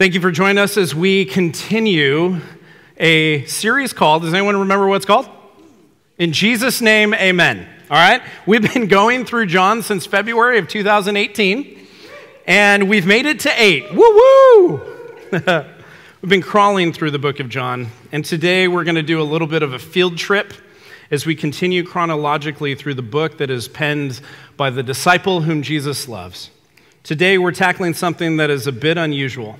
Thank you for joining us as we continue a series called, does anyone remember what it's called? In Jesus' name, amen. All right? We've been going through John since February of 2018, and we've made it to eight. Woo woo! we've been crawling through the book of John, and today we're going to do a little bit of a field trip as we continue chronologically through the book that is penned by the disciple whom Jesus loves. Today we're tackling something that is a bit unusual.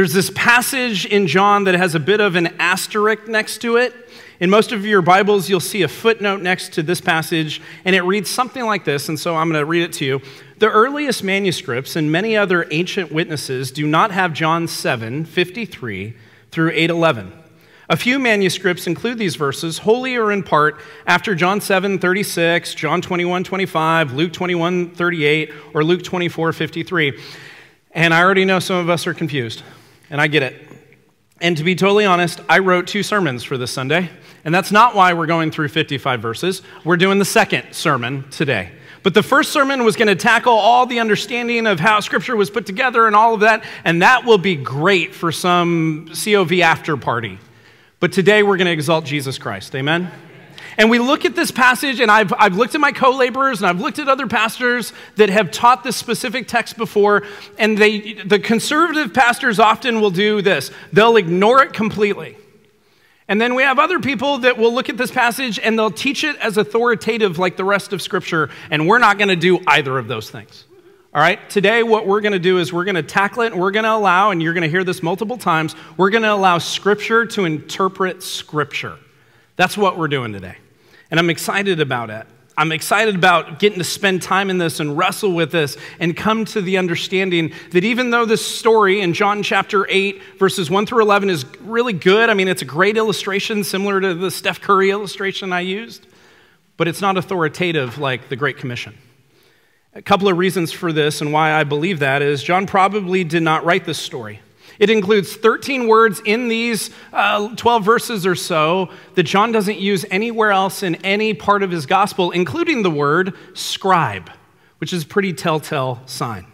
There's this passage in John that has a bit of an asterisk next to it. In most of your Bibles, you'll see a footnote next to this passage, and it reads something like this, and so I'm going to read it to you. The earliest manuscripts and many other ancient witnesses do not have John 7 53 through 811. A few manuscripts include these verses, wholly or in part, after John 7 36, John 21 25, Luke 21 38, or Luke 24 53. And I already know some of us are confused and I get it. And to be totally honest, I wrote two sermons for this Sunday, and that's not why we're going through 55 verses. We're doing the second sermon today. But the first sermon was going to tackle all the understanding of how Scripture was put together and all of that, and that will be great for some COV after party. But today we're going to exalt Jesus Christ. Amen? And we look at this passage, and I've, I've looked at my co laborers and I've looked at other pastors that have taught this specific text before, and they, the conservative pastors often will do this they'll ignore it completely. And then we have other people that will look at this passage and they'll teach it as authoritative like the rest of Scripture, and we're not going to do either of those things. All right, today what we're going to do is we're going to tackle it and we're going to allow, and you're going to hear this multiple times, we're going to allow Scripture to interpret Scripture. That's what we're doing today. And I'm excited about it. I'm excited about getting to spend time in this and wrestle with this and come to the understanding that even though this story in John chapter 8, verses 1 through 11 is really good, I mean, it's a great illustration similar to the Steph Curry illustration I used, but it's not authoritative like the Great Commission. A couple of reasons for this and why I believe that is John probably did not write this story. It includes 13 words in these uh, 12 verses or so that John doesn't use anywhere else in any part of his gospel, including the word scribe, which is a pretty telltale sign.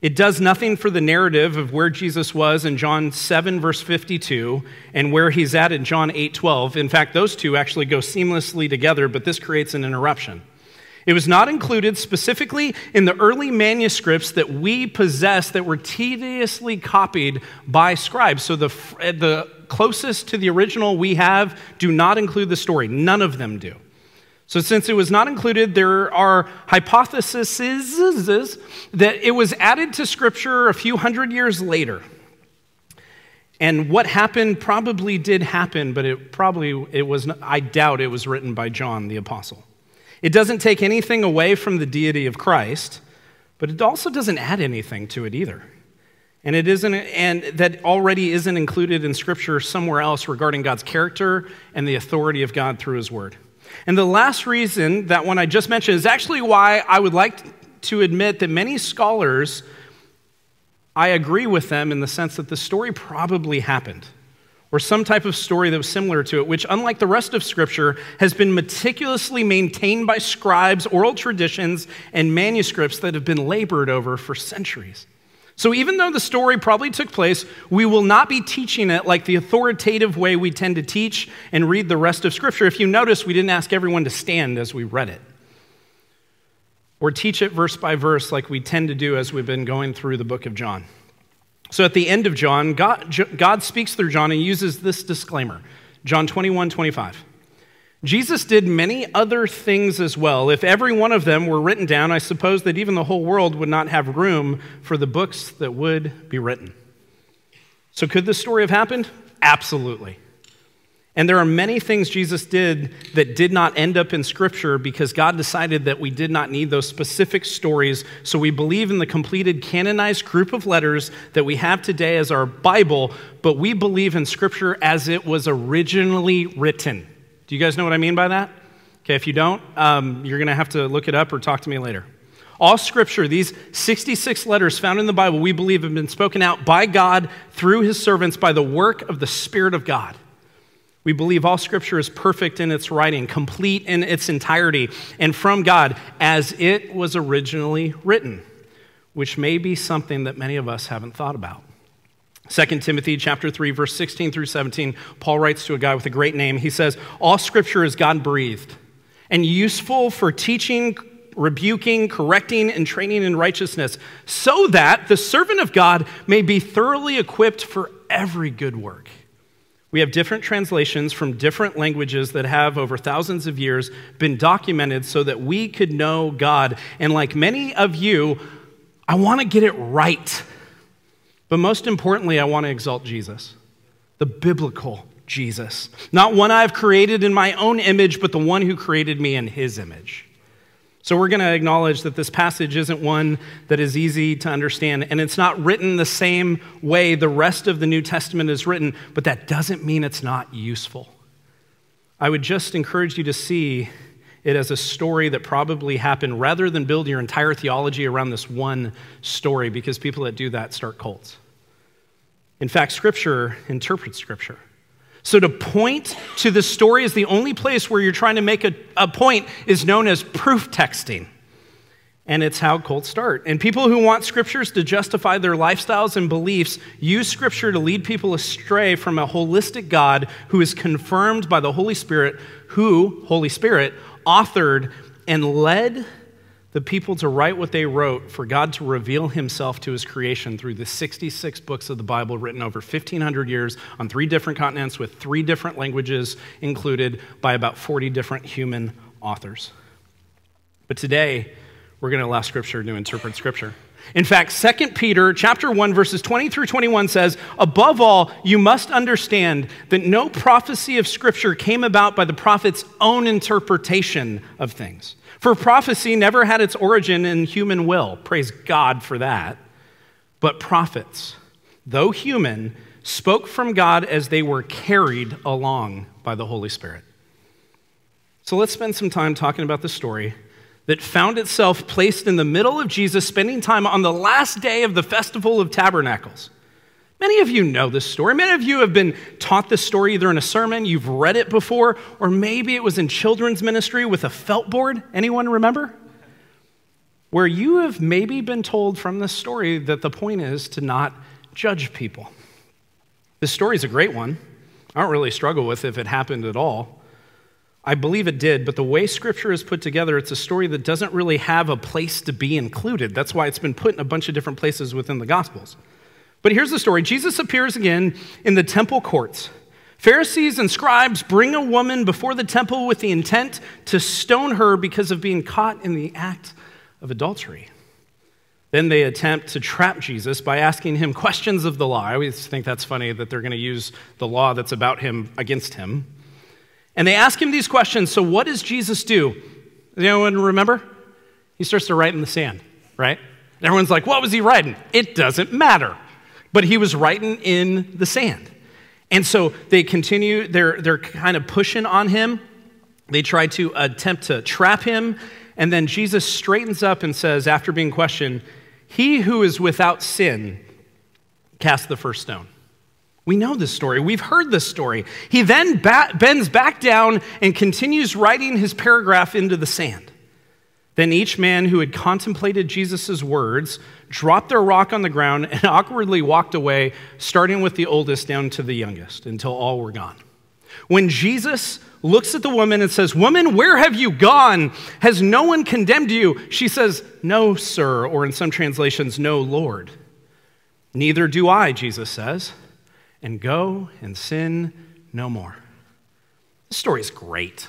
It does nothing for the narrative of where Jesus was in John 7, verse 52, and where he's at in John 8, 12. In fact, those two actually go seamlessly together, but this creates an interruption. It was not included specifically in the early manuscripts that we possess that were tediously copied by scribes. So the, the closest to the original we have do not include the story. None of them do. So, since it was not included, there are hypotheses that it was added to Scripture a few hundred years later. And what happened probably did happen, but it probably, it was, I doubt it was written by John the Apostle. It doesn't take anything away from the deity of Christ, but it also doesn't add anything to it either. And it isn't and that already isn't included in scripture somewhere else regarding God's character and the authority of God through his word. And the last reason, that one I just mentioned, is actually why I would like to admit that many scholars I agree with them in the sense that the story probably happened or some type of story that was similar to it, which, unlike the rest of Scripture, has been meticulously maintained by scribes, oral traditions, and manuscripts that have been labored over for centuries. So, even though the story probably took place, we will not be teaching it like the authoritative way we tend to teach and read the rest of Scripture. If you notice, we didn't ask everyone to stand as we read it, or teach it verse by verse like we tend to do as we've been going through the book of John. So at the end of John, God, God speaks through John and uses this disclaimer John 21 25. Jesus did many other things as well. If every one of them were written down, I suppose that even the whole world would not have room for the books that would be written. So, could this story have happened? Absolutely. And there are many things Jesus did that did not end up in Scripture because God decided that we did not need those specific stories. So we believe in the completed canonized group of letters that we have today as our Bible, but we believe in Scripture as it was originally written. Do you guys know what I mean by that? Okay, if you don't, um, you're going to have to look it up or talk to me later. All scripture, these 66 letters found in the Bible, we believe have been spoken out by God through his servants by the work of the Spirit of God. We believe all scripture is perfect in its writing, complete in its entirety, and from God as it was originally written, which may be something that many of us haven't thought about. 2 Timothy chapter 3 verse 16 through 17, Paul writes to a guy with a great name. He says, "All scripture is God-breathed and useful for teaching, rebuking, correcting and training in righteousness, so that the servant of God may be thoroughly equipped for every good work." We have different translations from different languages that have, over thousands of years, been documented so that we could know God. And like many of you, I want to get it right. But most importantly, I want to exalt Jesus, the biblical Jesus. Not one I've created in my own image, but the one who created me in his image. So we're going to acknowledge that this passage isn't one that is easy to understand, and it's not written the same way the rest of the New Testament is written, but that doesn't mean it's not useful. I would just encourage you to see it as a story that probably happened rather than build your entire theology around this one story, because people that do that start cults. In fact, Scripture interprets Scripture. So to point to the story is the only place where you're trying to make a, a point is known as proof texting. And it's how cults start. And people who want scriptures to justify their lifestyles and beliefs use scripture to lead people astray from a holistic God who is confirmed by the Holy Spirit, who, Holy Spirit, authored and led the people to write what they wrote for God to reveal himself to his creation through the 66 books of the Bible written over 1,500 years on three different continents with three different languages included by about 40 different human authors. But today, we're going to allow Scripture to interpret Scripture. In fact, 2 Peter chapter 1 verses 20 through 21 says, "Above all, you must understand that no prophecy of scripture came about by the prophet's own interpretation of things." For prophecy never had its origin in human will. Praise God for that. But prophets, though human, spoke from God as they were carried along by the Holy Spirit. So let's spend some time talking about the story that found itself placed in the middle of Jesus spending time on the last day of the Festival of Tabernacles. Many of you know this story. Many of you have been taught this story either in a sermon, you've read it before, or maybe it was in children's ministry with a felt board. Anyone remember? Where you have maybe been told from this story that the point is to not judge people. This story is a great one. I don't really struggle with if it happened at all. I believe it did, but the way scripture is put together, it's a story that doesn't really have a place to be included. That's why it's been put in a bunch of different places within the Gospels. But here's the story Jesus appears again in the temple courts. Pharisees and scribes bring a woman before the temple with the intent to stone her because of being caught in the act of adultery. Then they attempt to trap Jesus by asking him questions of the law. I always think that's funny that they're going to use the law that's about him against him. And they ask him these questions. So, what does Jesus do? Anyone remember? He starts to write in the sand, right? And everyone's like, what was he writing? It doesn't matter but he was writing in the sand. And so they continue, they're, they're kind of pushing on him. They try to attempt to trap him. And then Jesus straightens up and says, after being questioned, He who is without sin, cast the first stone. We know this story. We've heard this story. He then bends back down and continues writing his paragraph into the sand. Then each man who had contemplated Jesus' words dropped their rock on the ground and awkwardly walked away, starting with the oldest down to the youngest, until all were gone. When Jesus looks at the woman and says, Woman, where have you gone? Has no one condemned you? She says, No, sir, or in some translations, No, Lord. Neither do I, Jesus says, and go and sin no more. This story is great.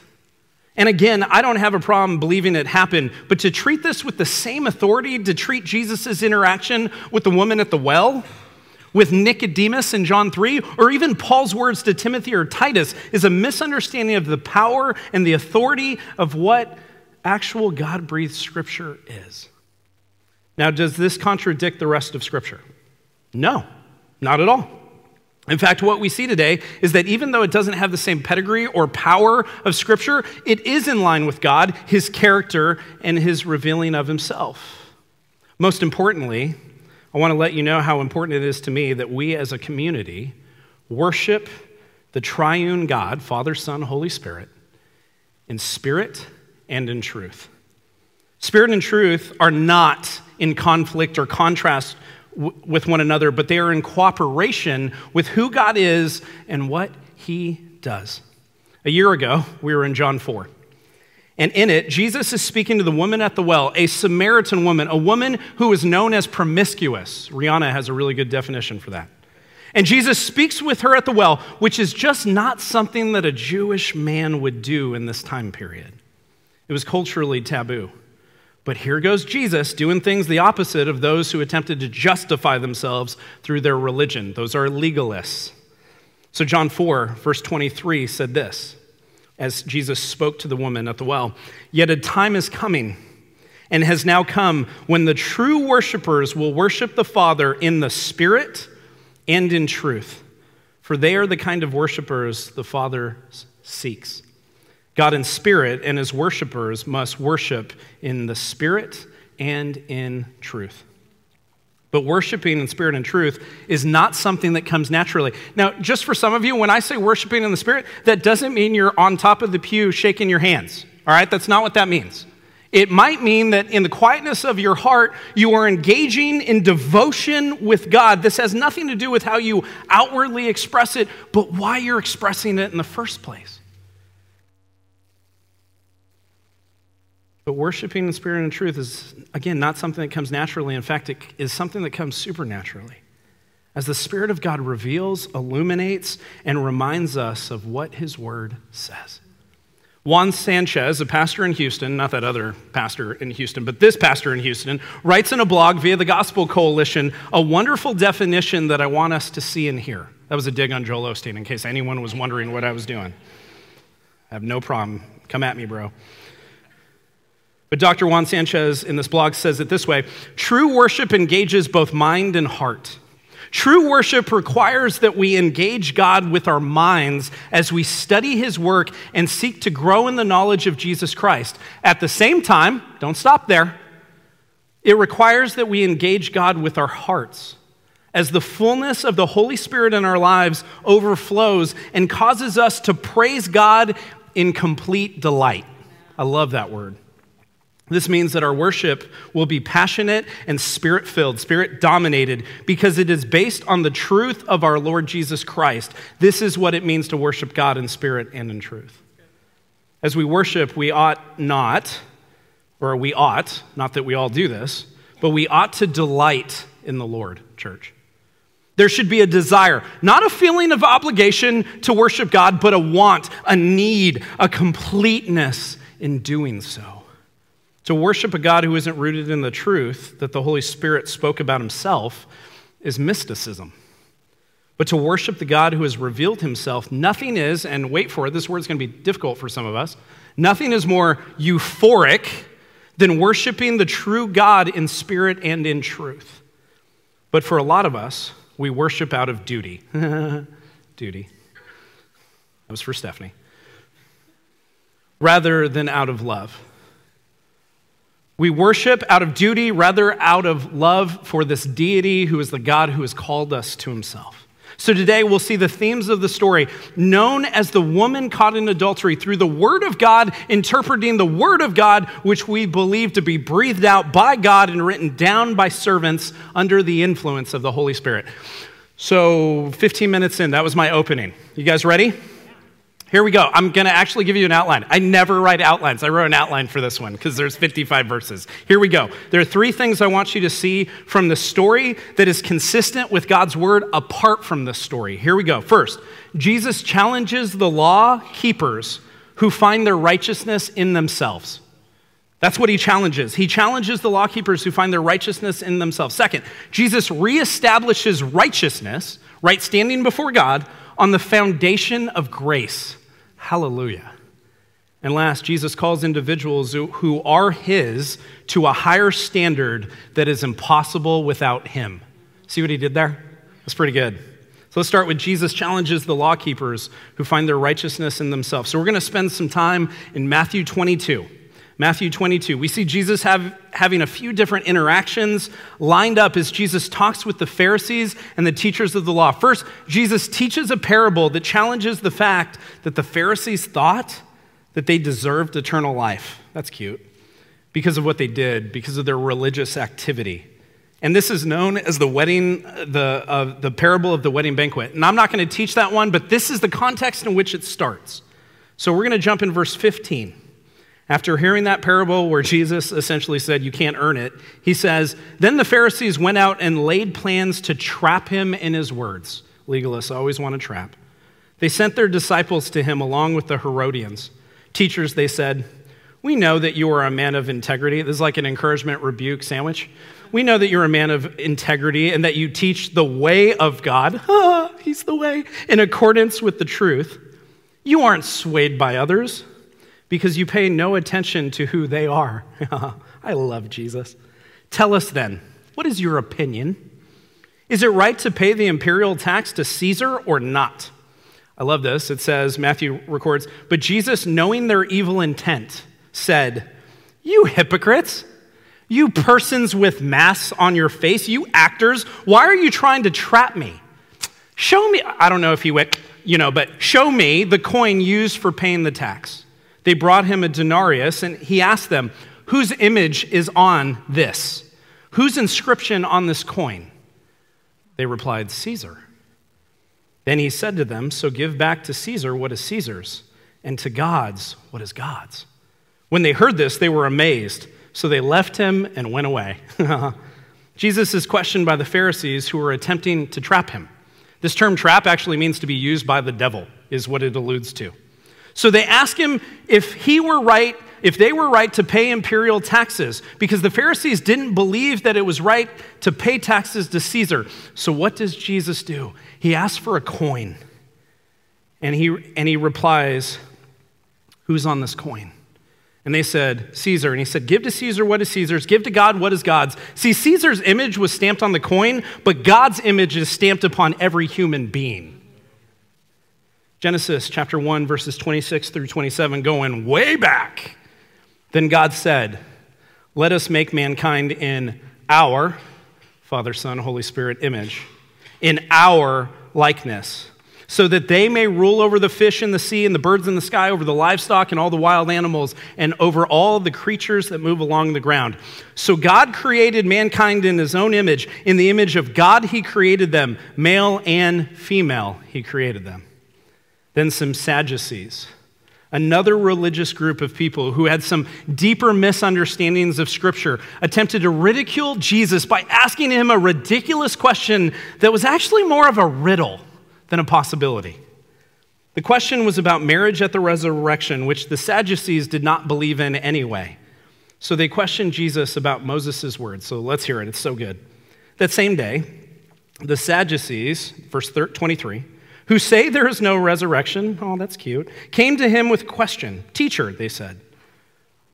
And again, I don't have a problem believing it happened, but to treat this with the same authority to treat Jesus' interaction with the woman at the well, with Nicodemus in John 3, or even Paul's words to Timothy or Titus is a misunderstanding of the power and the authority of what actual God breathed scripture is. Now, does this contradict the rest of scripture? No, not at all. In fact, what we see today is that even though it doesn't have the same pedigree or power of Scripture, it is in line with God, His character, and His revealing of Himself. Most importantly, I want to let you know how important it is to me that we as a community worship the triune God, Father, Son, Holy Spirit, in spirit and in truth. Spirit and truth are not in conflict or contrast with one another, but they are in cooperation with who God is and what he does. A year ago, we were in John 4. And in it, Jesus is speaking to the woman at the well, a Samaritan woman, a woman who is known as promiscuous. Rihanna has a really good definition for that. And Jesus speaks with her at the well, which is just not something that a Jewish man would do in this time period. It was culturally taboo. But here goes Jesus doing things the opposite of those who attempted to justify themselves through their religion. Those are legalists. So, John 4, verse 23 said this as Jesus spoke to the woman at the well Yet a time is coming and has now come when the true worshipers will worship the Father in the Spirit and in truth, for they are the kind of worshipers the Father seeks. God in spirit and his worshipers must worship in the Spirit and in truth. But worshiping in spirit and truth is not something that comes naturally. Now, just for some of you, when I say worshiping in the spirit, that doesn't mean you're on top of the pew shaking your hands. All right? That's not what that means. It might mean that in the quietness of your heart, you are engaging in devotion with God. This has nothing to do with how you outwardly express it, but why you're expressing it in the first place. But worshiping in spirit and truth is, again, not something that comes naturally. In fact, it is something that comes supernaturally. As the Spirit of God reveals, illuminates, and reminds us of what His Word says. Juan Sanchez, a pastor in Houston, not that other pastor in Houston, but this pastor in Houston, writes in a blog via the Gospel Coalition a wonderful definition that I want us to see and hear. That was a dig on Joel Osteen, in case anyone was wondering what I was doing. I have no problem. Come at me, bro. But Dr. Juan Sanchez in this blog says it this way True worship engages both mind and heart. True worship requires that we engage God with our minds as we study His work and seek to grow in the knowledge of Jesus Christ. At the same time, don't stop there, it requires that we engage God with our hearts as the fullness of the Holy Spirit in our lives overflows and causes us to praise God in complete delight. I love that word. This means that our worship will be passionate and spirit filled, spirit dominated, because it is based on the truth of our Lord Jesus Christ. This is what it means to worship God in spirit and in truth. As we worship, we ought not, or we ought, not that we all do this, but we ought to delight in the Lord, church. There should be a desire, not a feeling of obligation to worship God, but a want, a need, a completeness in doing so. To worship a God who isn't rooted in the truth that the Holy Spirit spoke about himself is mysticism. But to worship the God who has revealed himself, nothing is, and wait for it, this word's going to be difficult for some of us, nothing is more euphoric than worshiping the true God in spirit and in truth. But for a lot of us, we worship out of duty. duty. That was for Stephanie. Rather than out of love. We worship out of duty rather out of love for this deity who is the God who has called us to himself. So today we'll see the themes of the story known as the woman caught in adultery through the Word of God, interpreting the Word of God, which we believe to be breathed out by God and written down by servants under the influence of the Holy Spirit. So 15 minutes in, that was my opening. You guys ready? Here we go. I'm going to actually give you an outline. I never write outlines. I wrote an outline for this one because there's 55 verses. Here we go. There are three things I want you to see from the story that is consistent with God's word apart from the story. Here we go. First, Jesus challenges the law keepers who find their righteousness in themselves. That's what he challenges. He challenges the law keepers who find their righteousness in themselves. Second, Jesus reestablishes righteousness, right standing before God, on the foundation of grace. Hallelujah. And last, Jesus calls individuals who are His to a higher standard that is impossible without Him. See what He did there? That's pretty good. So let's start with Jesus challenges the law keepers who find their righteousness in themselves. So we're going to spend some time in Matthew 22. Matthew 22. We see Jesus have, having a few different interactions lined up as Jesus talks with the Pharisees and the teachers of the law. First, Jesus teaches a parable that challenges the fact that the Pharisees thought that they deserved eternal life. That's cute. Because of what they did, because of their religious activity. And this is known as the wedding, the, uh, the parable of the wedding banquet. And I'm not going to teach that one, but this is the context in which it starts. So we're going to jump in verse 15. After hearing that parable where Jesus essentially said, You can't earn it, he says, Then the Pharisees went out and laid plans to trap him in his words. Legalists always want to trap. They sent their disciples to him along with the Herodians. Teachers, they said, We know that you are a man of integrity. This is like an encouragement rebuke sandwich. We know that you're a man of integrity and that you teach the way of God. He's the way, in accordance with the truth. You aren't swayed by others because you pay no attention to who they are. I love Jesus. Tell us then, what is your opinion? Is it right to pay the imperial tax to Caesar or not? I love this. It says, Matthew records, but Jesus, knowing their evil intent, said, You hypocrites! You persons with masks on your face, you actors, why are you trying to trap me? Show me, I don't know if he went, you know, but show me the coin used for paying the tax. They brought him a denarius, and he asked them, Whose image is on this? Whose inscription on this coin? They replied, Caesar. Then he said to them, So give back to Caesar what is Caesar's, and to God's what is God's. When they heard this, they were amazed. So they left him and went away. Jesus is questioned by the Pharisees who were attempting to trap him. This term trap actually means to be used by the devil, is what it alludes to. So they ask him if he were right, if they were right to pay imperial taxes, because the Pharisees didn't believe that it was right to pay taxes to Caesar. So what does Jesus do? He asks for a coin. And he, and he replies, Who's on this coin? And they said, Caesar. And he said, Give to Caesar what is Caesar's, give to God what is God's. See, Caesar's image was stamped on the coin, but God's image is stamped upon every human being. Genesis chapter 1, verses 26 through 27, going way back. Then God said, Let us make mankind in our, Father, Son, Holy Spirit image, in our likeness so that they may rule over the fish in the sea and the birds in the sky, over the livestock and all the wild animals, and over all the creatures that move along the ground. So God created mankind in his own image. In the image of God, he created them. Male and female, he created them. Then some Sadducees, another religious group of people who had some deeper misunderstandings of Scripture, attempted to ridicule Jesus by asking him a ridiculous question that was actually more of a riddle than a possibility. The question was about marriage at the resurrection, which the Sadducees did not believe in anyway. So they questioned Jesus about Moses' words. So let's hear it, it's so good. That same day, the Sadducees, verse 23, who say there is no resurrection, oh, that's cute, came to him with question. Teacher, they said,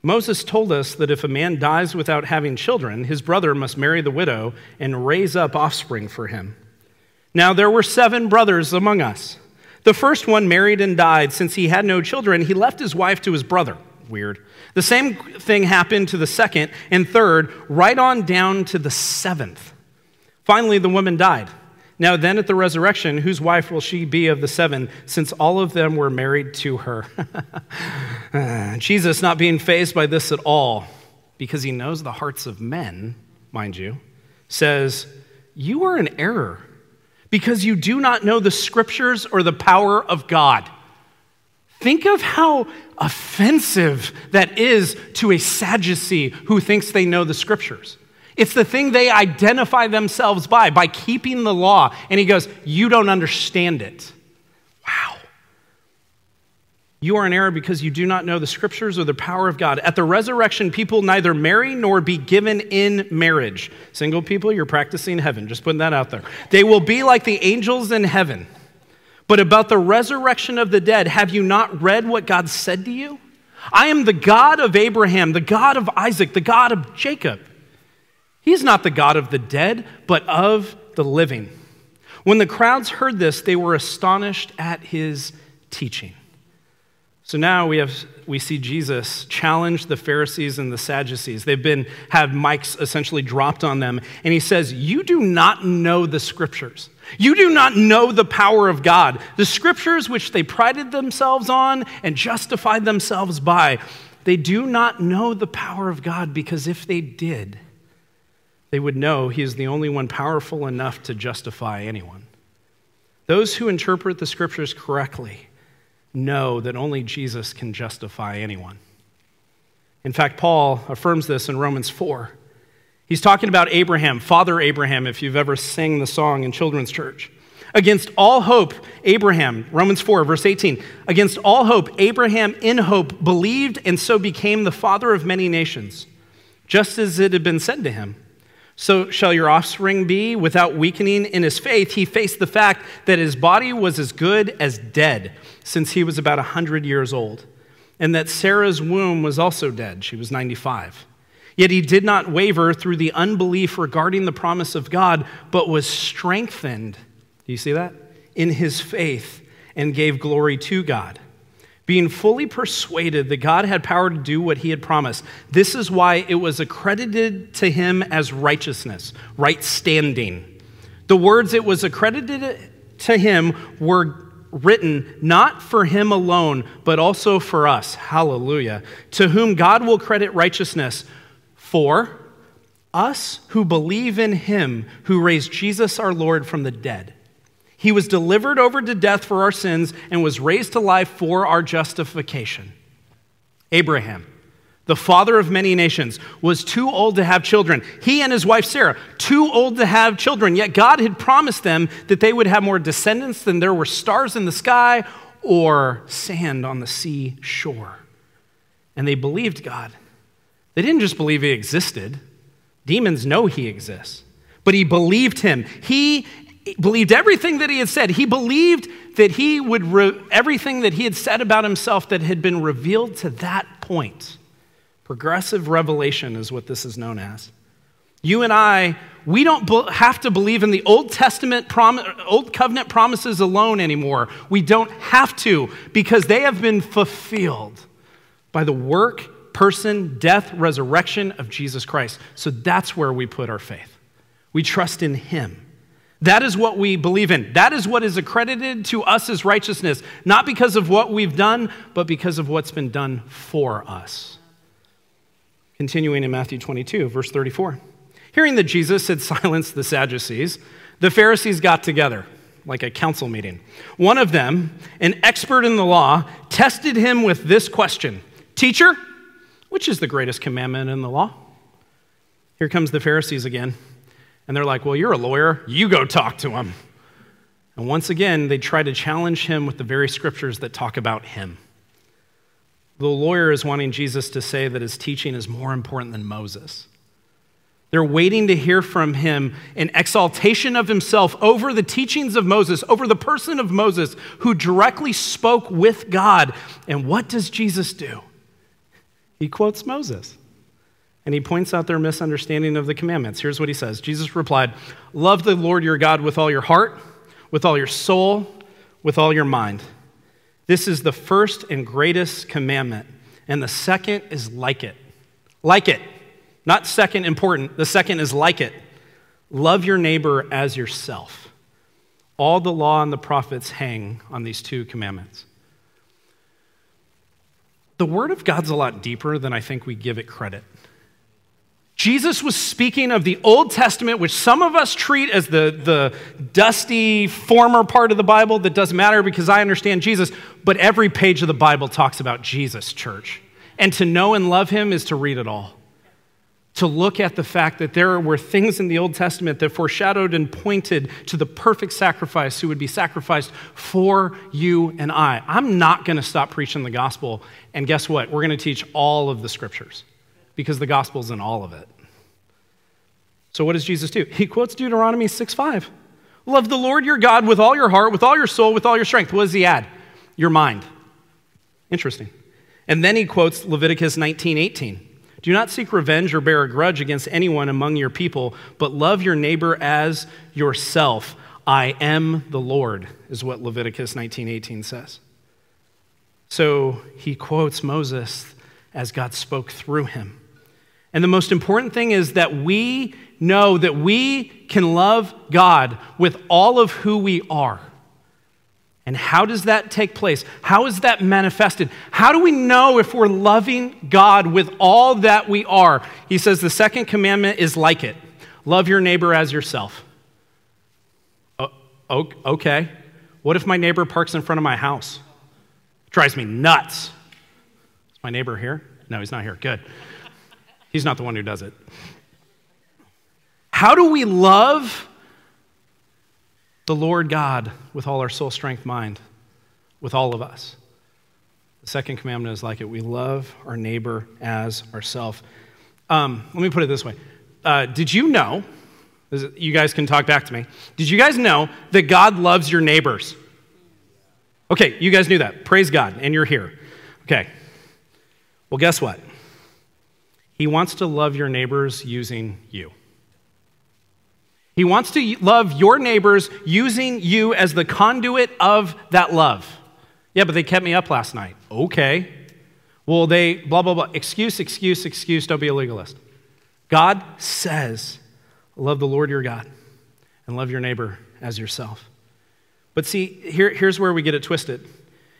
Moses told us that if a man dies without having children, his brother must marry the widow and raise up offspring for him. Now, there were seven brothers among us. The first one married and died. Since he had no children, he left his wife to his brother. Weird. The same thing happened to the second and third, right on down to the seventh. Finally, the woman died. Now, then at the resurrection, whose wife will she be of the seven, since all of them were married to her? Jesus, not being fazed by this at all, because he knows the hearts of men, mind you, says, You are in error because you do not know the scriptures or the power of God. Think of how offensive that is to a Sadducee who thinks they know the scriptures. It's the thing they identify themselves by, by keeping the law. And he goes, You don't understand it. Wow. You are in error because you do not know the scriptures or the power of God. At the resurrection, people neither marry nor be given in marriage. Single people, you're practicing heaven. Just putting that out there. They will be like the angels in heaven. But about the resurrection of the dead, have you not read what God said to you? I am the God of Abraham, the God of Isaac, the God of Jacob. He's not the God of the dead, but of the living. When the crowds heard this, they were astonished at his teaching. So now we, have, we see Jesus challenge the Pharisees and the Sadducees. They've been, have mics essentially dropped on them. And he says, You do not know the scriptures. You do not know the power of God. The scriptures which they prided themselves on and justified themselves by, they do not know the power of God because if they did, they would know he is the only one powerful enough to justify anyone. Those who interpret the scriptures correctly know that only Jesus can justify anyone. In fact, Paul affirms this in Romans 4. He's talking about Abraham, Father Abraham, if you've ever sang the song in children's church. Against all hope, Abraham, Romans 4, verse 18, against all hope, Abraham in hope believed and so became the father of many nations, just as it had been said to him. So shall your offspring be. Without weakening in his faith, he faced the fact that his body was as good as dead since he was about 100 years old, and that Sarah's womb was also dead. She was 95. Yet he did not waver through the unbelief regarding the promise of God, but was strengthened. Do you see that? In his faith and gave glory to God being fully persuaded that God had power to do what he had promised. This is why it was accredited to him as righteousness, right standing. The words it was accredited to him were written not for him alone, but also for us. Hallelujah. To whom God will credit righteousness for us who believe in him who raised Jesus our Lord from the dead he was delivered over to death for our sins and was raised to life for our justification. Abraham, the father of many nations, was too old to have children. He and his wife Sarah, too old to have children, yet God had promised them that they would have more descendants than there were stars in the sky or sand on the sea shore. And they believed God. They didn't just believe he existed, demons know he exists but he believed him. He believed everything that he had said. He believed that he would, re- everything that he had said about himself that had been revealed to that point. Progressive revelation is what this is known as. You and I, we don't have to believe in the Old Testament, prom- Old Covenant promises alone anymore. We don't have to because they have been fulfilled by the work, person, death, resurrection of Jesus Christ. So that's where we put our faith. We trust in him. That is what we believe in. That is what is accredited to us as righteousness, not because of what we've done, but because of what's been done for us. Continuing in Matthew 22, verse 34. Hearing that Jesus had silenced the Sadducees, the Pharisees got together, like a council meeting. One of them, an expert in the law, tested him with this question Teacher, which is the greatest commandment in the law? Here comes the Pharisees again. And they're like, Well, you're a lawyer. You go talk to him. And once again, they try to challenge him with the very scriptures that talk about him. The lawyer is wanting Jesus to say that his teaching is more important than Moses. They're waiting to hear from him an exaltation of himself over the teachings of Moses, over the person of Moses who directly spoke with God. And what does Jesus do? He quotes Moses and he points out their misunderstanding of the commandments. Here's what he says Jesus replied, Love the Lord your God with all your heart, with all your soul, with all your mind. This is the first and greatest commandment, and the second is like it. Like it. Not second important, the second is like it. Love your neighbor as yourself. All the law and the prophets hang on these two commandments. The Word of God's a lot deeper than I think we give it credit. Jesus was speaking of the Old Testament, which some of us treat as the, the dusty, former part of the Bible that doesn't matter because I understand Jesus. But every page of the Bible talks about Jesus, church. And to know and love him is to read it all. To look at the fact that there were things in the Old Testament that foreshadowed and pointed to the perfect sacrifice who would be sacrificed for you and I. I'm not going to stop preaching the gospel. And guess what? We're going to teach all of the scriptures because the gospel's in all of it. So what does Jesus do? He quotes Deuteronomy 6 5. Love the Lord your God with all your heart, with all your soul, with all your strength. What does he add? Your mind. Interesting. And then he quotes Leviticus 19:18. Do not seek revenge or bear a grudge against anyone among your people, but love your neighbor as yourself. I am the Lord, is what Leviticus 19:18 says. So he quotes Moses as God spoke through him. And the most important thing is that we know that we can love God with all of who we are. And how does that take place? How is that manifested? How do we know if we're loving God with all that we are? He says the second commandment is like it. Love your neighbor as yourself. Okay. What if my neighbor parks in front of my house? It drives me nuts. Is my neighbor here? No, he's not here. Good. He's not the one who does it. How do we love the Lord God with all our soul, strength, mind, with all of us? The second commandment is like it we love our neighbor as ourselves. Um, let me put it this way uh, Did you know? You guys can talk back to me. Did you guys know that God loves your neighbors? Okay, you guys knew that. Praise God, and you're here. Okay. Well, guess what? He wants to love your neighbors using you. He wants to love your neighbors using you as the conduit of that love. Yeah, but they kept me up last night. Okay. Well, they, blah, blah, blah. Excuse, excuse, excuse. Don't be a legalist. God says, love the Lord your God and love your neighbor as yourself. But see, here, here's where we get it twisted.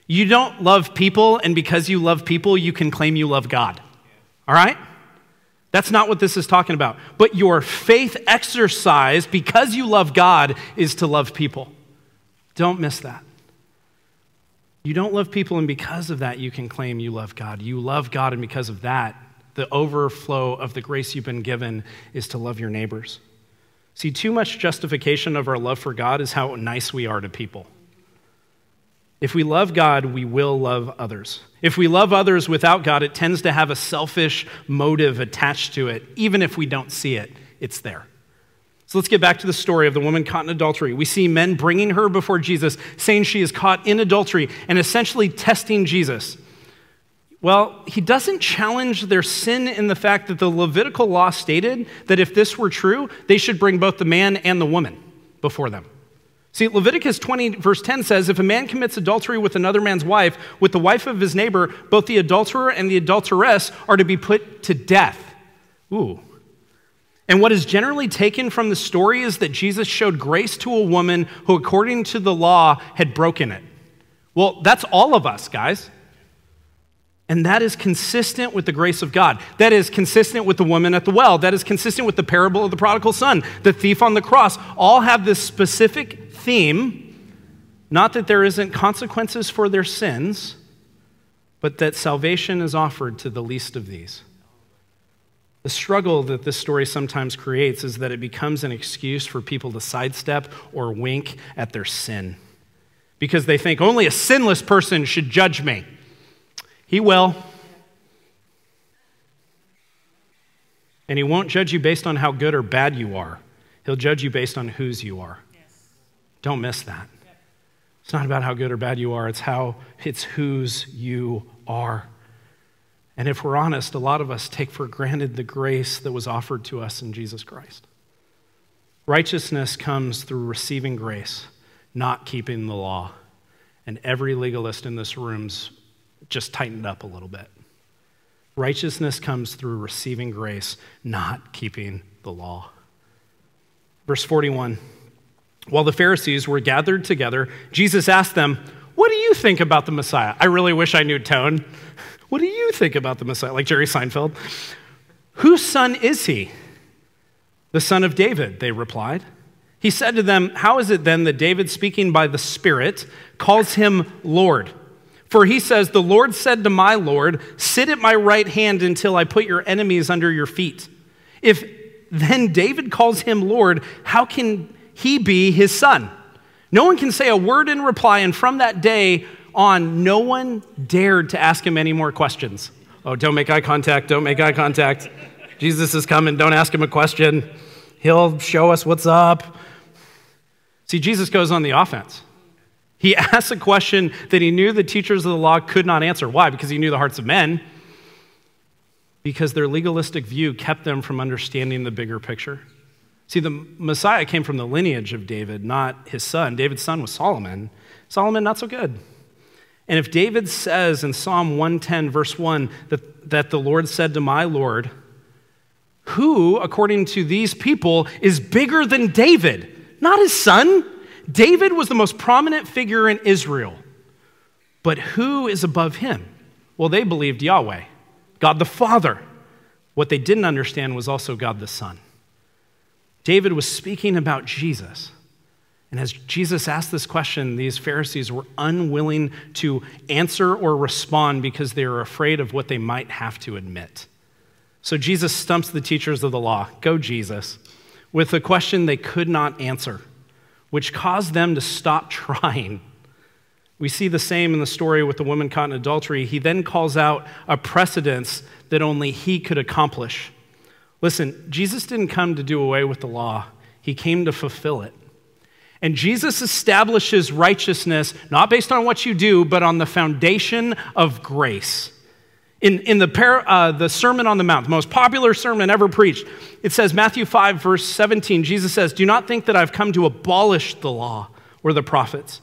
You don't love people, and because you love people, you can claim you love God. All right? That's not what this is talking about. But your faith exercise, because you love God, is to love people. Don't miss that. You don't love people, and because of that, you can claim you love God. You love God, and because of that, the overflow of the grace you've been given is to love your neighbors. See, too much justification of our love for God is how nice we are to people. If we love God, we will love others. If we love others without God, it tends to have a selfish motive attached to it. Even if we don't see it, it's there. So let's get back to the story of the woman caught in adultery. We see men bringing her before Jesus, saying she is caught in adultery, and essentially testing Jesus. Well, he doesn't challenge their sin in the fact that the Levitical law stated that if this were true, they should bring both the man and the woman before them. See, Leviticus 20, verse 10 says if a man commits adultery with another man's wife, with the wife of his neighbor, both the adulterer and the adulteress are to be put to death. Ooh. And what is generally taken from the story is that Jesus showed grace to a woman who, according to the law, had broken it. Well, that's all of us, guys. And that is consistent with the grace of God. That is consistent with the woman at the well. That is consistent with the parable of the prodigal son, the thief on the cross. All have this specific theme not that there isn't consequences for their sins, but that salvation is offered to the least of these. The struggle that this story sometimes creates is that it becomes an excuse for people to sidestep or wink at their sin because they think only a sinless person should judge me. He will. And He won't judge you based on how good or bad you are, He'll judge you based on whose you are. Don't miss that. It's not about how good or bad you are, it's how it's whose you are. And if we're honest, a lot of us take for granted the grace that was offered to us in Jesus Christ. Righteousness comes through receiving grace, not keeping the law. And every legalist in this room's just tightened up a little bit. Righteousness comes through receiving grace, not keeping the law. Verse 41 While the Pharisees were gathered together, Jesus asked them, What do you think about the Messiah? I really wish I knew tone. What do you think about the Messiah? Like Jerry Seinfeld. Whose son is he? The son of David, they replied. He said to them, How is it then that David, speaking by the Spirit, calls him Lord? For he says, The Lord said to my Lord, Sit at my right hand until I put your enemies under your feet. If then David calls him Lord, how can he be his son? No one can say a word in reply, and from that day on, no one dared to ask him any more questions. Oh, don't make eye contact, don't make eye contact. Jesus is coming, don't ask him a question. He'll show us what's up. See, Jesus goes on the offense. He asks a question that he knew the teachers of the law could not answer. Why? Because he knew the hearts of men. Because their legalistic view kept them from understanding the bigger picture. See, the Messiah came from the lineage of David, not his son. David's son was Solomon. Solomon, not so good. And if David says in Psalm 110, verse 1, that, that the Lord said to my Lord, who, according to these people, is bigger than David? Not his son. David was the most prominent figure in Israel. But who is above him? Well, they believed Yahweh, God the Father. What they didn't understand was also God the Son. David was speaking about Jesus. And as Jesus asked this question, these Pharisees were unwilling to answer or respond because they were afraid of what they might have to admit. So Jesus stumps the teachers of the law, go Jesus, with a question they could not answer, which caused them to stop trying. We see the same in the story with the woman caught in adultery. He then calls out a precedence that only he could accomplish. Listen, Jesus didn't come to do away with the law, he came to fulfill it. And Jesus establishes righteousness not based on what you do, but on the foundation of grace. In, in the, uh, the Sermon on the Mount, the most popular sermon ever preached, it says, Matthew 5, verse 17, Jesus says, Do not think that I've come to abolish the law or the prophets.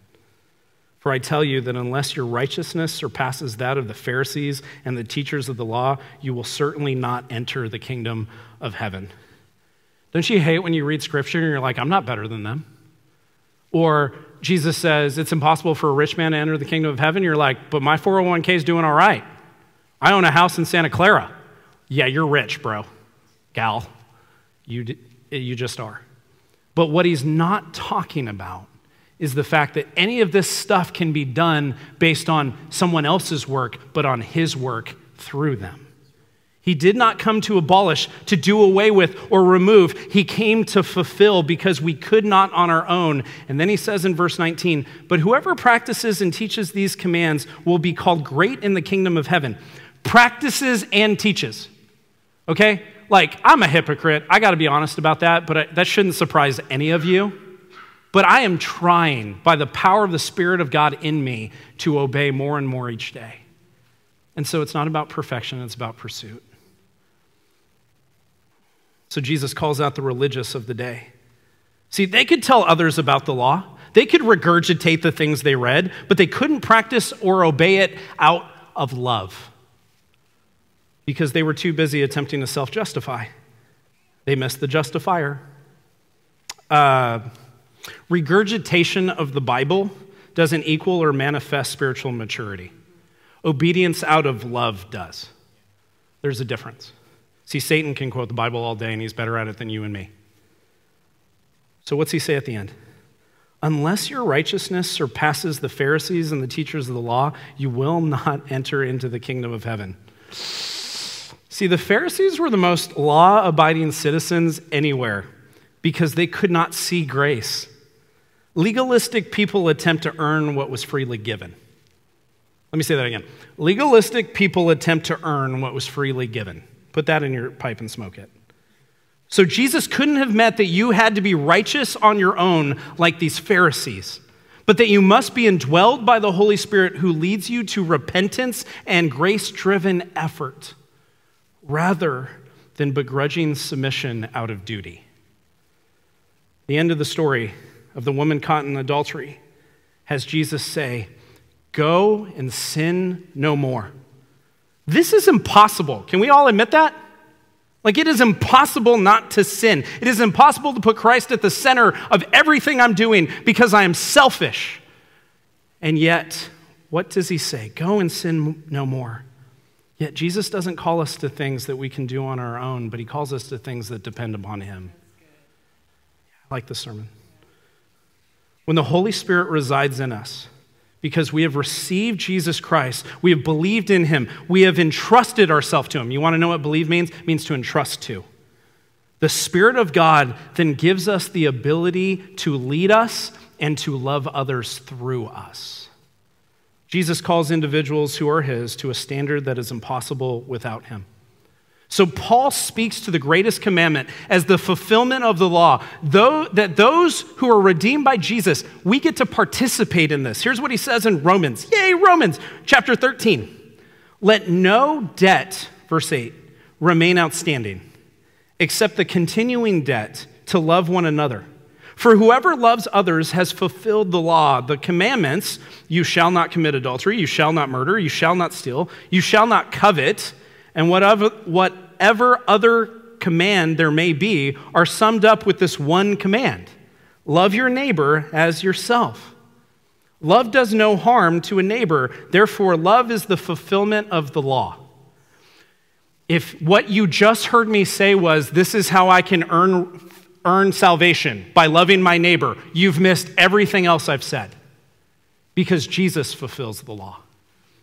For I tell you that unless your righteousness surpasses that of the Pharisees and the teachers of the law, you will certainly not enter the kingdom of heaven. Don't you hate when you read scripture and you're like, I'm not better than them? Or Jesus says it's impossible for a rich man to enter the kingdom of heaven. You're like, but my 401k is doing all right. I own a house in Santa Clara. Yeah, you're rich, bro. Gal. You, you just are. But what he's not talking about is the fact that any of this stuff can be done based on someone else's work, but on his work through them. He did not come to abolish, to do away with, or remove. He came to fulfill because we could not on our own. And then he says in verse 19, But whoever practices and teaches these commands will be called great in the kingdom of heaven. Practices and teaches. Okay? Like, I'm a hypocrite. I got to be honest about that, but I, that shouldn't surprise any of you. But I am trying, by the power of the Spirit of God in me, to obey more and more each day. And so it's not about perfection, it's about pursuit. So Jesus calls out the religious of the day. See, they could tell others about the law, they could regurgitate the things they read, but they couldn't practice or obey it out of love because they were too busy attempting to self justify. They missed the justifier. Uh, regurgitation of the Bible doesn't equal or manifest spiritual maturity. Obedience out of love does. There's a difference. See, Satan can quote the Bible all day, and he's better at it than you and me. So, what's he say at the end? Unless your righteousness surpasses the Pharisees and the teachers of the law, you will not enter into the kingdom of heaven. See, the Pharisees were the most law abiding citizens anywhere because they could not see grace. Legalistic people attempt to earn what was freely given. Let me say that again. Legalistic people attempt to earn what was freely given. Put that in your pipe and smoke it. So Jesus couldn't have meant that you had to be righteous on your own like these Pharisees, but that you must be indwelled by the Holy Spirit who leads you to repentance and grace driven effort rather than begrudging submission out of duty. The end of the story of the woman caught in adultery has Jesus say, Go and sin no more. This is impossible. Can we all admit that? Like, it is impossible not to sin. It is impossible to put Christ at the center of everything I'm doing because I am selfish. And yet, what does he say? Go and sin no more. Yet, Jesus doesn't call us to things that we can do on our own, but he calls us to things that depend upon him. I like the sermon. When the Holy Spirit resides in us, because we have received Jesus Christ. We have believed in him. We have entrusted ourselves to him. You want to know what believe means? It means to entrust to. The Spirit of God then gives us the ability to lead us and to love others through us. Jesus calls individuals who are his to a standard that is impossible without him. So Paul speaks to the greatest commandment as the fulfillment of the law. Though that those who are redeemed by Jesus, we get to participate in this. Here's what he says in Romans. Yay, Romans chapter 13. Let no debt, verse 8, remain outstanding, except the continuing debt to love one another. For whoever loves others has fulfilled the law. The commandments you shall not commit adultery, you shall not murder, you shall not steal, you shall not covet, and whatever, whatever other command there may be are summed up with this one command love your neighbor as yourself. Love does no harm to a neighbor, therefore, love is the fulfillment of the law. If what you just heard me say was, This is how I can earn earn salvation by loving my neighbor, you've missed everything else I've said. Because Jesus fulfills the law.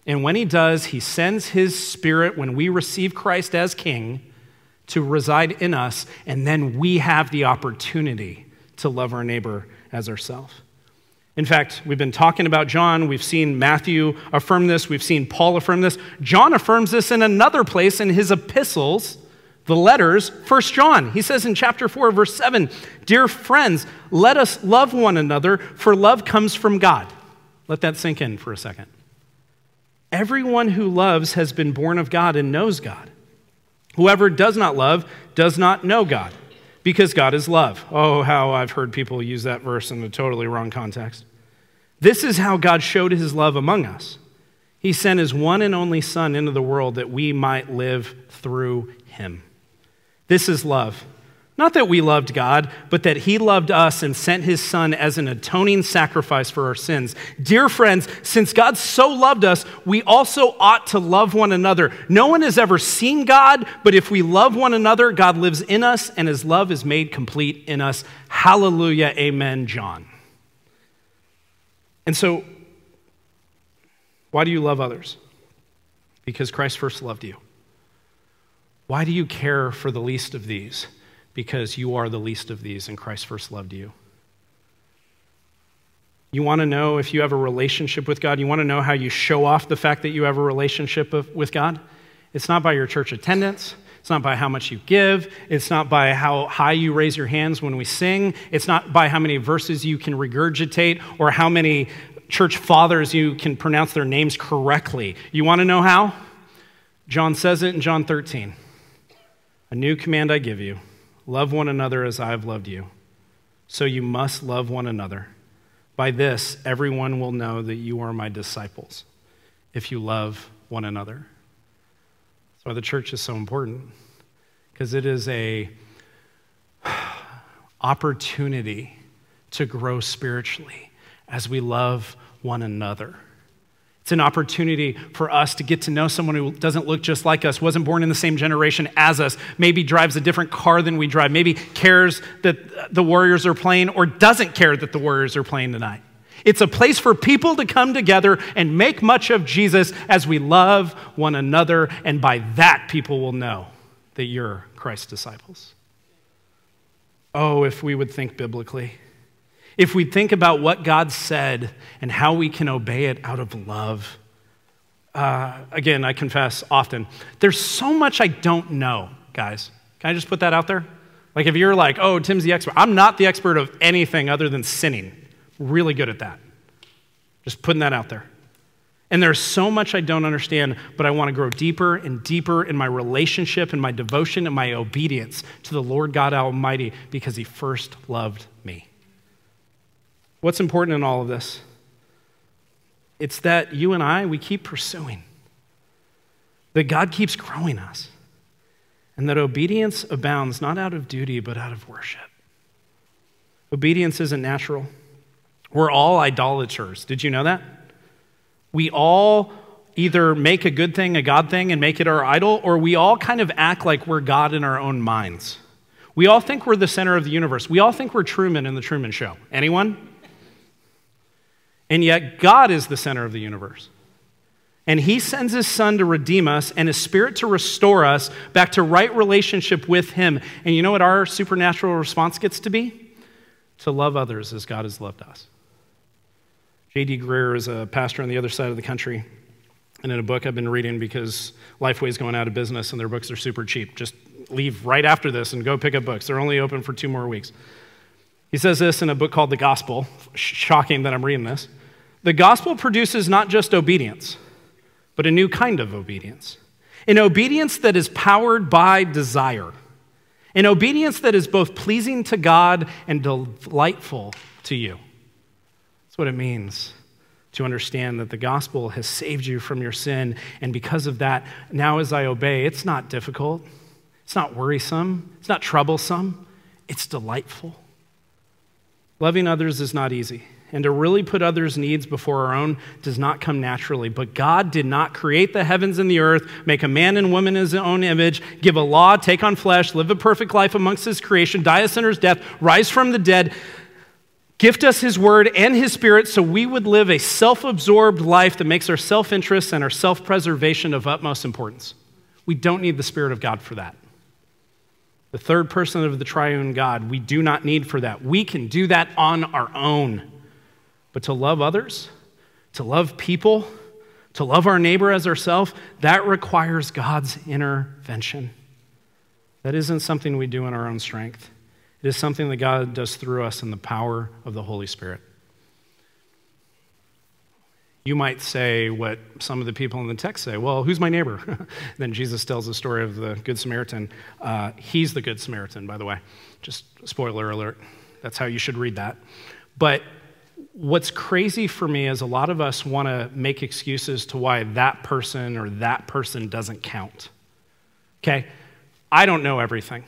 And when he does, he sends his spirit when we receive Christ as king to reside in us, and then we have the opportunity to love our neighbor as ourselves. In fact, we've been talking about John. We've seen Matthew affirm this. We've seen Paul affirm this. John affirms this in another place in his epistles the letters, First John, he says in chapter 4, verse 7, Dear friends, let us love one another, for love comes from God. Let that sink in for a second. Everyone who loves has been born of God and knows God. Whoever does not love does not know God, because God is love. Oh, how I've heard people use that verse in a totally wrong context. This is how God showed his love among us. He sent his one and only Son into the world that we might live through him. This is love. Not that we loved God, but that He loved us and sent His Son as an atoning sacrifice for our sins. Dear friends, since God so loved us, we also ought to love one another. No one has ever seen God, but if we love one another, God lives in us and His love is made complete in us. Hallelujah. Amen, John. And so, why do you love others? Because Christ first loved you. Why do you care for the least of these? Because you are the least of these, and Christ first loved you. You want to know if you have a relationship with God? You want to know how you show off the fact that you have a relationship with God? It's not by your church attendance. It's not by how much you give. It's not by how high you raise your hands when we sing. It's not by how many verses you can regurgitate or how many church fathers you can pronounce their names correctly. You want to know how? John says it in John 13. A new command I give you love one another as I have loved you. So you must love one another. By this, everyone will know that you are my disciples if you love one another. That's why the church is so important, because it is a opportunity to grow spiritually as we love one another. It's an opportunity for us to get to know someone who doesn't look just like us, wasn't born in the same generation as us, maybe drives a different car than we drive, maybe cares that the Warriors are playing or doesn't care that the Warriors are playing tonight. It's a place for people to come together and make much of Jesus as we love one another, and by that, people will know that you're Christ's disciples. Oh, if we would think biblically. If we think about what God said and how we can obey it out of love, uh, again, I confess often, there's so much I don't know, guys. Can I just put that out there? Like, if you're like, oh, Tim's the expert, I'm not the expert of anything other than sinning. Really good at that. Just putting that out there. And there's so much I don't understand, but I want to grow deeper and deeper in my relationship and my devotion and my obedience to the Lord God Almighty because He first loved me. What's important in all of this? It's that you and I, we keep pursuing, that God keeps growing us, and that obedience abounds not out of duty, but out of worship. Obedience isn't natural. We're all idolaters. Did you know that? We all either make a good thing a God thing and make it our idol, or we all kind of act like we're God in our own minds. We all think we're the center of the universe. We all think we're Truman in the Truman Show. Anyone? And yet, God is the center of the universe. And He sends His Son to redeem us and His Spirit to restore us back to right relationship with Him. And you know what our supernatural response gets to be? To love others as God has loved us. J.D. Greear is a pastor on the other side of the country. And in a book I've been reading because Lifeway is going out of business and their books are super cheap. Just leave right after this and go pick up books. They're only open for two more weeks. He says this in a book called The Gospel. Shocking that I'm reading this. The gospel produces not just obedience, but a new kind of obedience. An obedience that is powered by desire. an obedience that is both pleasing to God and delightful to you. That's what it means to understand that the gospel has saved you from your sin. And because of that, now as I obey, it's not difficult, it's not worrisome, it's not troublesome, it's delightful. Loving others is not easy. And to really put others' needs before our own does not come naturally. But God did not create the heavens and the earth, make a man and woman in his own image, give a law, take on flesh, live a perfect life amongst his creation, die a sinner's death, rise from the dead, gift us his word and his spirit so we would live a self absorbed life that makes our self interest and our self preservation of utmost importance. We don't need the Spirit of God for that the third person of the triune God. We do not need for that. We can do that on our own. But to love others, to love people, to love our neighbor as ourselves, that requires God's intervention. That isn't something we do in our own strength. It is something that God does through us in the power of the Holy Spirit. You might say what some of the people in the text say well, who's my neighbor? then Jesus tells the story of the Good Samaritan. Uh, he's the Good Samaritan, by the way. Just spoiler alert. That's how you should read that. But what's crazy for me is a lot of us want to make excuses to why that person or that person doesn't count. Okay? I don't know everything.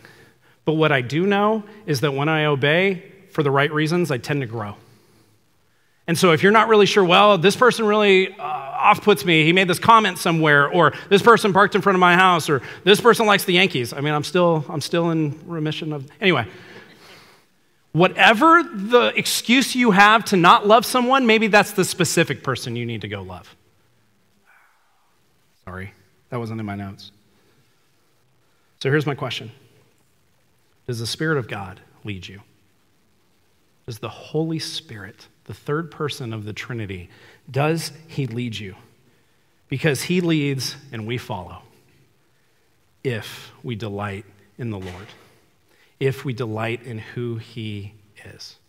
But what I do know is that when I obey for the right reasons, I tend to grow. And so if you're not really sure, well, this person really uh, off puts me, he made this comment somewhere, or this person parked in front of my house, or this person likes the Yankees. I mean, I'm still, I'm still in remission of. Anyway, whatever the excuse you have to not love someone, maybe that's the specific person you need to go love. Sorry, that wasn't in my notes. So here's my question Does the Spirit of God lead you? Does the Holy Spirit the third person of the Trinity, does he lead you? Because he leads and we follow if we delight in the Lord, if we delight in who he is.